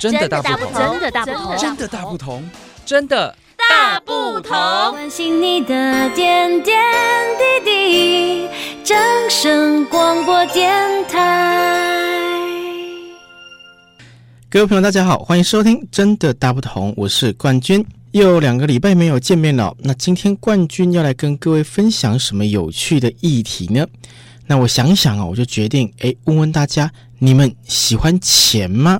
真的大不同，真的大不同，真的大不同，真的大不同。关心你的点点滴滴，广播电台。各位朋友，大家好，欢迎收听《真的大不同》，我是冠军。又两个礼拜没有见面了，那今天冠军要来跟各位分享什么有趣的议题呢？那我想想啊，我就决定，哎，问问大家，你们喜欢钱吗？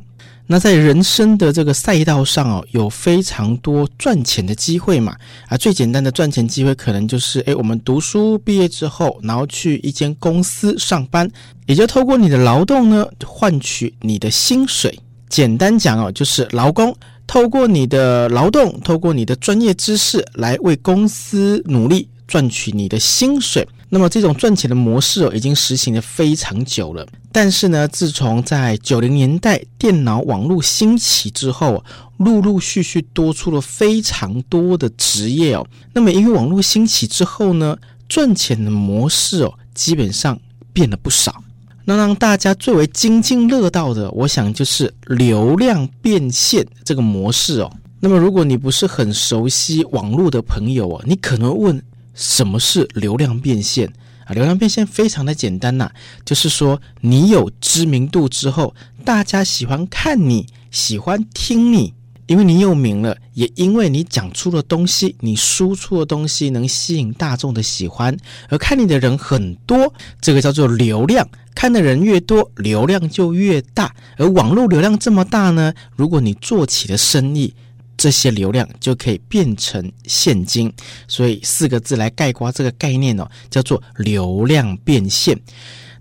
那在人生的这个赛道上哦，有非常多赚钱的机会嘛。啊，最简单的赚钱机会可能就是，诶，我们读书毕业之后，然后去一间公司上班，也就透过你的劳动呢，换取你的薪水。简单讲哦，就是劳工透过你的劳动，透过你的专业知识来为公司努力，赚取你的薪水。那么这种赚钱的模式哦，已经实行了非常久了。但是呢，自从在九零年代电脑网络兴起之后，陆陆续续多出了非常多的职业哦。那么因为网络兴起之后呢，赚钱的模式哦，基本上变了不少。那让大家最为津津乐道的，我想就是流量变现这个模式哦。那么如果你不是很熟悉网络的朋友哦，你可能问。什么是流量变现啊？流量变现非常的简单呐，就是说你有知名度之后，大家喜欢看你，喜欢听你，因为你有名了，也因为你讲出的东西，你输出的东西能吸引大众的喜欢，而看你的人很多，这个叫做流量。看的人越多，流量就越大。而网络流量这么大呢，如果你做起了生意。这些流量就可以变成现金，所以四个字来概括这个概念哦，叫做流量变现。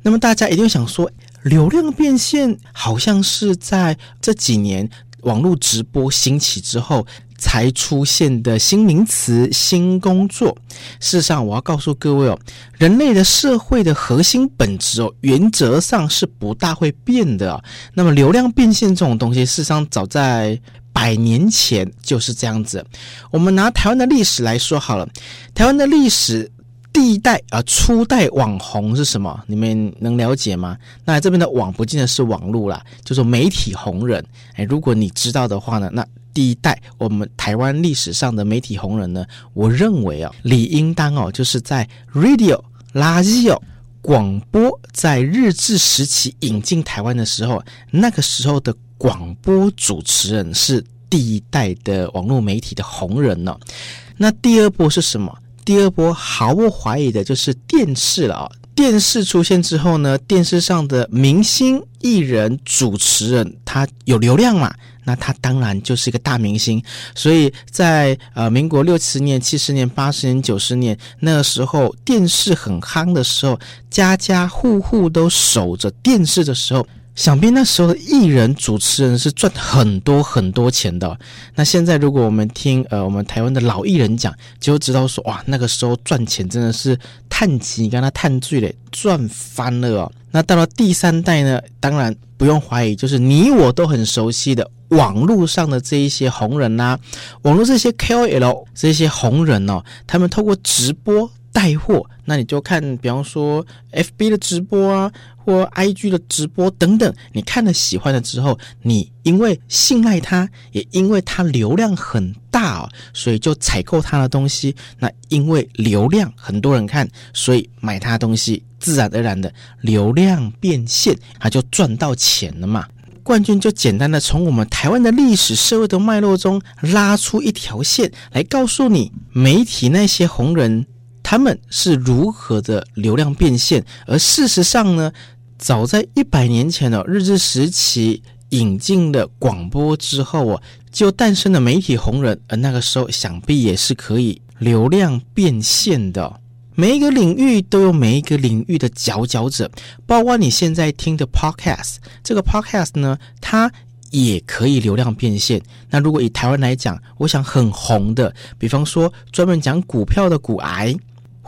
那么大家一定想说，流量变现好像是在这几年网络直播兴起之后才出现的新名词、新工作。事实上，我要告诉各位哦，人类的社会的核心本质哦，原则上是不大会变的。那么，流量变现这种东西，事实上早在百年前就是这样子。我们拿台湾的历史来说好了，台湾的历史第一代啊，初代网红是什么？你们能了解吗？那这边的网不见得是网络啦，就是媒体红人。哎，如果你知道的话呢，那第一代我们台湾历史上的媒体红人呢，我认为啊，理应当哦，就是在 radio 垃圾哦广播在日治时期引进台湾的时候，那个时候的。广播主持人是第一代的网络媒体的红人呢。那第二波是什么？第二波毫不怀疑的就是电视了啊！电视出现之后呢，电视上的明星、艺人、主持人，他有流量嘛？那他当然就是一个大明星。所以在呃民国六七年、七十年、八十年、九十年那个时候，电视很夯的时候，家家户户都守着电视的时候。想必那时候的艺人主持人是赚很多很多钱的。那现在如果我们听呃我们台湾的老艺人讲，就知道说哇那个时候赚钱真的是叹气，你跟他叹醉了，赚翻了哦。那到了第三代呢，当然不用怀疑，就是你我都很熟悉的网络上的这一些红人呐、网络这些 KOL 这些红人哦，他们透过直播。带货，那你就看，比方说 FB 的直播啊，或 IG 的直播等等，你看了喜欢了之后，你因为信赖他，也因为他流量很大哦，所以就采购他的东西。那因为流量很多人看，所以买他的东西，自然而然的流量变现，他就赚到钱了嘛。冠军就简单的从我们台湾的历史社会的脉络中拉出一条线来告诉你，媒体那些红人。他们是如何的流量变现？而事实上呢，早在一百年前哦，日治时期引进了广播之后哦，就诞生了媒体红人。而那个时候，想必也是可以流量变现的。每一个领域都有每一个领域的佼佼者，包括你现在听的 Podcast，这个 Podcast 呢，它也可以流量变现。那如果以台湾来讲，我想很红的，比方说专门讲股票的股癌。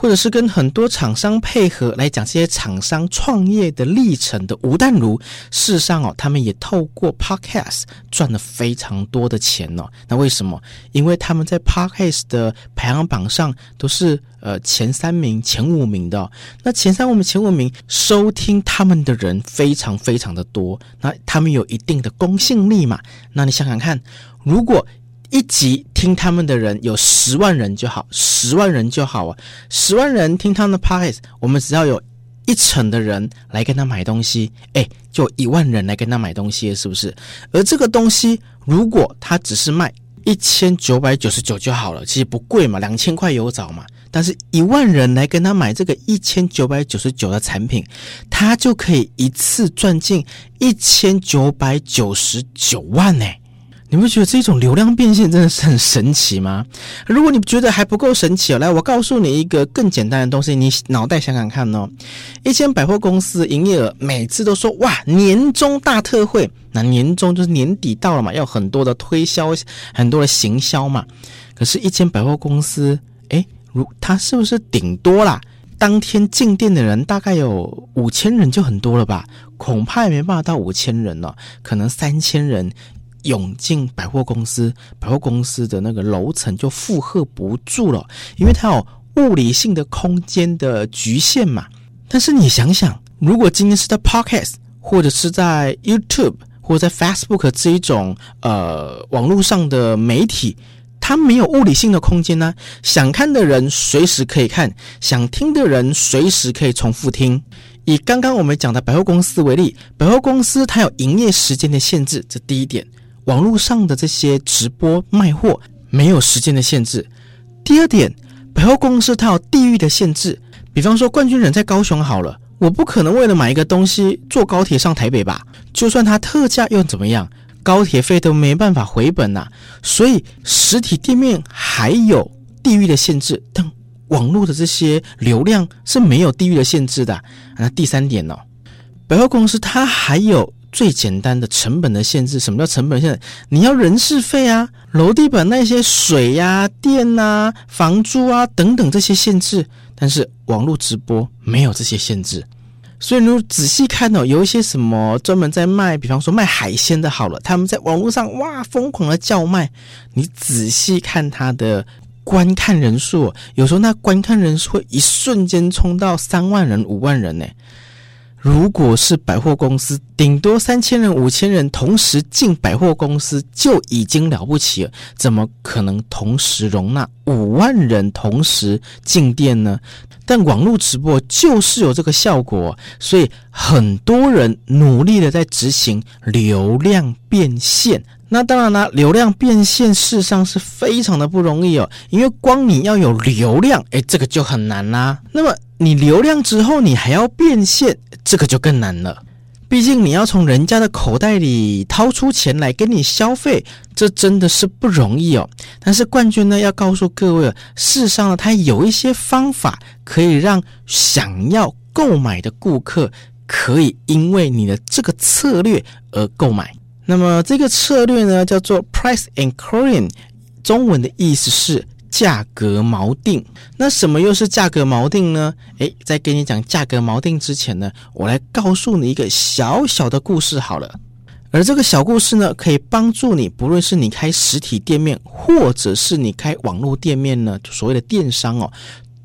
或者是跟很多厂商配合来讲这些厂商创业的历程的吴淡如，事实上哦，他们也透过 Podcast 赚了非常多的钱哦。那为什么？因为他们在 Podcast 的排行榜上都是呃前三名、前五名的。那前三、五名、前五名收听他们的人非常非常的多，那他们有一定的公信力嘛？那你想想看，如果一集听他们的人有十万人就好，十万人就好啊！十万人听他们的 podcast，我们只要有一成的人来跟他买东西，诶，就一万人来跟他买东西，是不是？而这个东西如果他只是卖一千九百九十九就好了，其实不贵嘛，两千块有找嘛。但是一万人来跟他买这个一千九百九十九的产品，他就可以一次赚进一千九百九十九万呢。你不觉得这种流量变现真的是很神奇吗？如果你觉得还不够神奇哦，来，我告诉你一个更简单的东西，你脑袋想想看哦。一间百货公司营业额每次都说哇，年终大特惠，那年终就是年底到了嘛，要很多的推销，很多的行销嘛。可是，一间百货公司，诶，如它是不是顶多啦？当天进店的人大概有五千人就很多了吧？恐怕也没办法到五千人了，可能三千人。涌进百货公司，百货公司的那个楼层就负荷不住了，因为它有物理性的空间的局限嘛。但是你想想，如果今天是在 Podcast，或者是在 YouTube，或者在 Facebook 这一种呃网络上的媒体，它没有物理性的空间呢？想看的人随时可以看，想听的人随时可以重复听。以刚刚我们讲的百货公司为例，百货公司它有营业时间的限制，这第一点。网络上的这些直播卖货没有时间的限制。第二点，百货公司它有地域的限制。比方说，冠军人在高雄好了，我不可能为了买一个东西坐高铁上台北吧？就算它特价又怎么样？高铁费都没办法回本呐、啊。所以实体店面还有地域的限制，但网络的这些流量是没有地域的限制的。那第三点呢、百货公司它还有。最简单的成本的限制，什么叫成本限制？你要人事费啊，楼地板那些水呀、电啊、房租啊等等这些限制。但是网络直播没有这些限制，所以你仔细看哦，有一些什么专门在卖，比方说卖海鲜的，好了，他们在网络上哇疯狂的叫卖。你仔细看他的观看人数，有时候那观看人数会一瞬间冲到三万人、五万人呢。如果是百货公司，顶多三千人、五千人同时进百货公司就已经了不起了，怎么可能同时容纳五万人同时进店呢？但网络直播就是有这个效果，所以很多人努力的在执行流量变现。那当然啦，流量变现事实上是非常的不容易哦，因为光你要有流量，诶，这个就很难啦。那么你流量之后，你还要变现。这个就更难了，毕竟你要从人家的口袋里掏出钱来跟你消费，这真的是不容易哦。但是冠军呢，要告诉各位，事实上呢，他有一些方法可以让想要购买的顾客可以因为你的这个策略而购买。那么这个策略呢，叫做 Price Anchoring，中文的意思是。价格锚定，那什么又是价格锚定呢？诶，在跟你讲价格锚定之前呢，我来告诉你一个小小的故事好了。而这个小故事呢，可以帮助你，不论是你开实体店面，或者是你开网络店面呢，所谓的电商哦，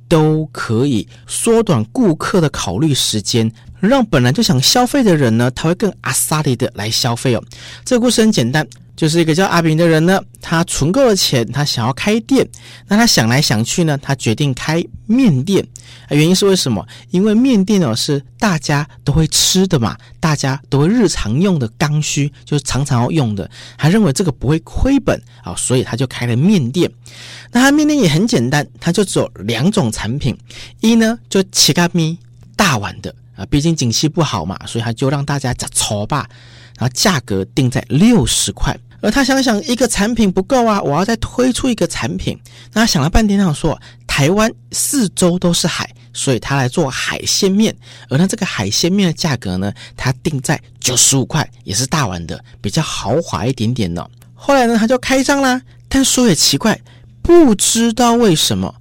都可以缩短顾客的考虑时间，让本来就想消费的人呢，他会更阿萨里的来消费哦。这个故事很简单。就是一个叫阿炳的人呢，他存够了钱，他想要开店。那他想来想去呢，他决定开面店。啊，原因是为什么？因为面店哦是大家都会吃的嘛，大家都会日常用的刚需，就是常常要用的。他认为这个不会亏本啊，所以他就开了面店。那他面店也很简单，他就只有两种产品，一呢就七咖米大碗的啊，毕竟景气不好嘛，所以他就让大家吃粗吧，然后价格定在六十块。而他想想，一个产品不够啊，我要再推出一个产品。那他想了半天，他想说，台湾四周都是海，所以他来做海鲜面。而他这个海鲜面的价格呢，他定在九十五块，也是大碗的，比较豪华一点点的。后来呢，他就开张啦。但说也奇怪，不知道为什么，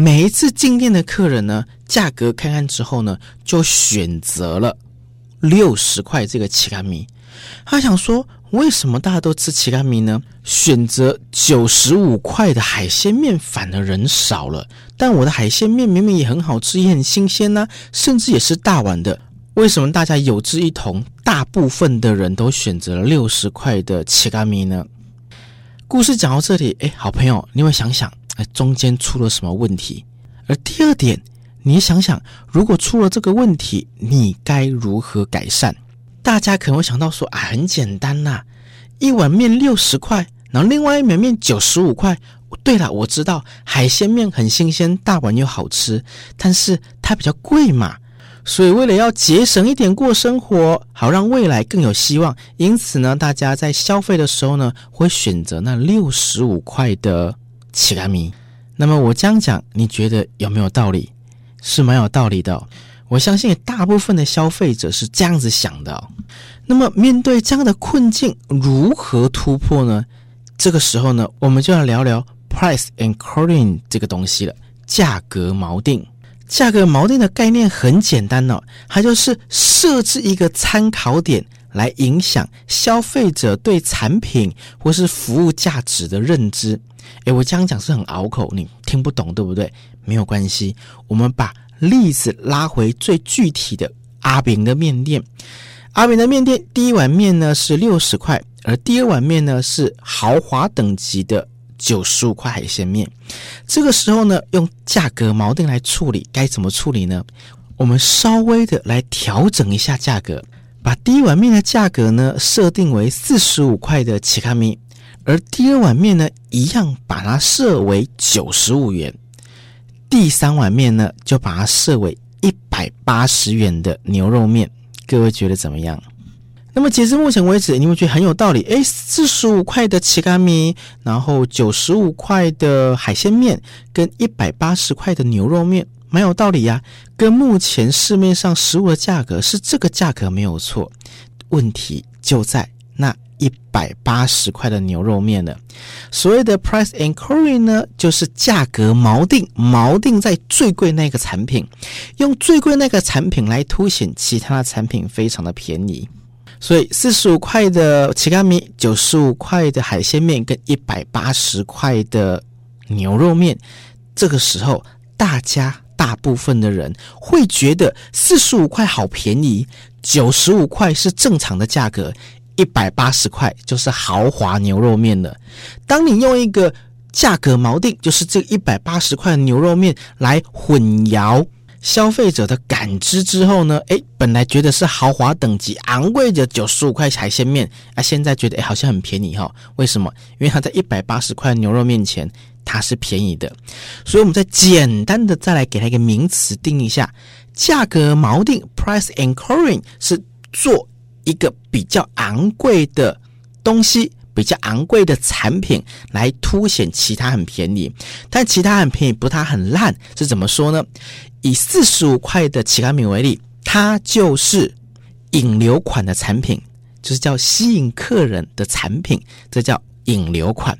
每一次进店的客人呢，价格看看之后呢，就选择了六十块这个奇甘米。他想说，为什么大家都吃奇甘米呢？选择九十五块的海鲜面反而人少了。但我的海鲜面明明也很好吃，也很新鲜呢、甚至也是大碗的。为什么大家有志一同，大部分的人都选择了六十块的奇甘米呢？故事讲到这里，哎，好朋友，你会想想，哎，中间出了什么问题？而第二点，你想想，如果出了这个问题，你该如何改善？大家可能会想到说啊，很简单呐，一碗面六十块，然后另外一碗面九十五块。对了，我知道海鲜面很新鲜，大碗又好吃，但是它比较贵嘛，所以为了要节省一点过生活，好让未来更有希望，因此呢，大家在消费的时候呢，会选择那六十五块的奇甘米。那么我这样讲，你觉得有没有道理？是蛮有道理的。我相信大部分的消费者是这样子想的哦。那么面对这样的困境，如何突破呢？这个时候呢，我们就要聊聊 price anchoring 这个东西了。价格锚定，价格锚定的概念很简单哦，它就是设置一个参考点来影响消费者对产品或是服务价值的认知。诶，我这样讲是很拗口，你听不懂对不对？没有关系，我们把。例子拉回最具体的阿炳的面店，阿炳的面店第一碗面呢是六十块，而第二碗面呢是豪华等级的九十五块海鲜面。这个时候呢，用价格锚定来处理，该怎么处理呢？我们稍微的来调整一下价格，把第一碗面的价格呢设定为四十五块的奇卡米，而第二碗面呢一样把它设为九十五元。第三碗面呢，就把它设为一百八十元的牛肉面，各位觉得怎么样？那么截至目前为止，你们觉得很有道理？诶，四十五块的奇卡米，然后九十五块的海鲜面，跟一百八十块的牛肉面，蛮有道理呀。跟目前市面上食物的价格是这个价格没有错，问题就在那。一百八十块的牛肉面了。所谓的 price anchoring 呢，就是价格锚定，锚定在最贵那个产品，用最贵那个产品来凸显其他的产品非常的便宜。所以四十五块的奇咖米，九十五块的海鲜面，跟一百八十块的牛肉面，这个时候大家大部分的人会觉得四十五块好便宜，九十五块是正常的价格。一百八十块就是豪华牛肉面了。当你用一个价格锚定，就是这一百八十块牛肉面来混淆消费者的感知之后呢，诶，本来觉得是豪华等级、昂贵的九十五块海鲜面，啊，现在觉得诶好像很便宜哈、为什么？因为它在一百八十块牛肉面前，它是便宜的。所以我们再简单的再来给它一个名词定义一下：价格锚定 （price anchoring） 是做。一个比较昂贵的东西，比较昂贵的产品来凸显其他很便宜，但其他很便宜，不是它很烂，是怎么说呢？以四十五块的奇咖米为例，它就是引流款的产品，就是叫吸引客人的产品，这叫引流款。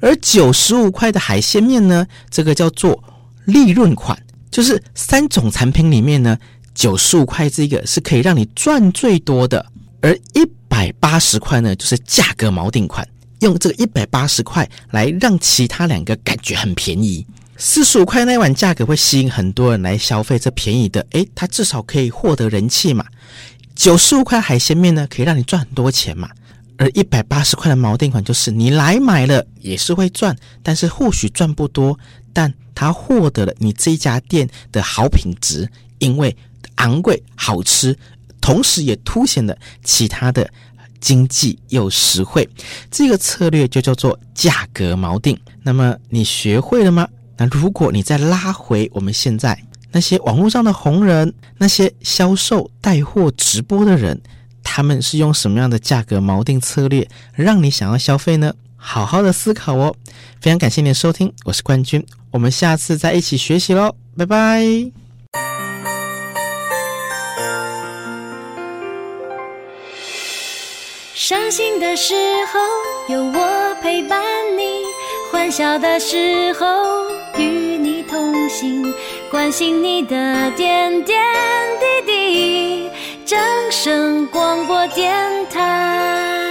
而九十五块的海鲜面呢，这个叫做利润款，就是三种产品里面呢，九十五块这个是可以让你赚最多的。而一百八十块呢，就是价格锚定款，用这个一百八十块来让其他两个感觉很便宜。四十五块那碗价格会吸引很多人来消费，这便宜的，诶，它至少可以获得人气嘛。九十五块海鲜面呢，可以让你赚很多钱嘛。而一百八十块的锚定款，就是你来买了也是会赚，但是或许赚不多，但它获得了你这一家店的好品质，因为昂贵好吃。同时也凸显了其他的经济又实惠，这个策略就叫做价格锚定。那么你学会了吗？那如果你再拉回我们现在那些网络上的红人，那些销售带货直播的人，他们是用什么样的价格锚定策略让你想要消费呢？好好的思考哦。非常感谢您的收听，我是冠军，我们下次再一起学习喽，拜拜。伤心的时候有我陪伴你，欢笑的时候与你同行。关心你的点点滴滴。掌声广播电台。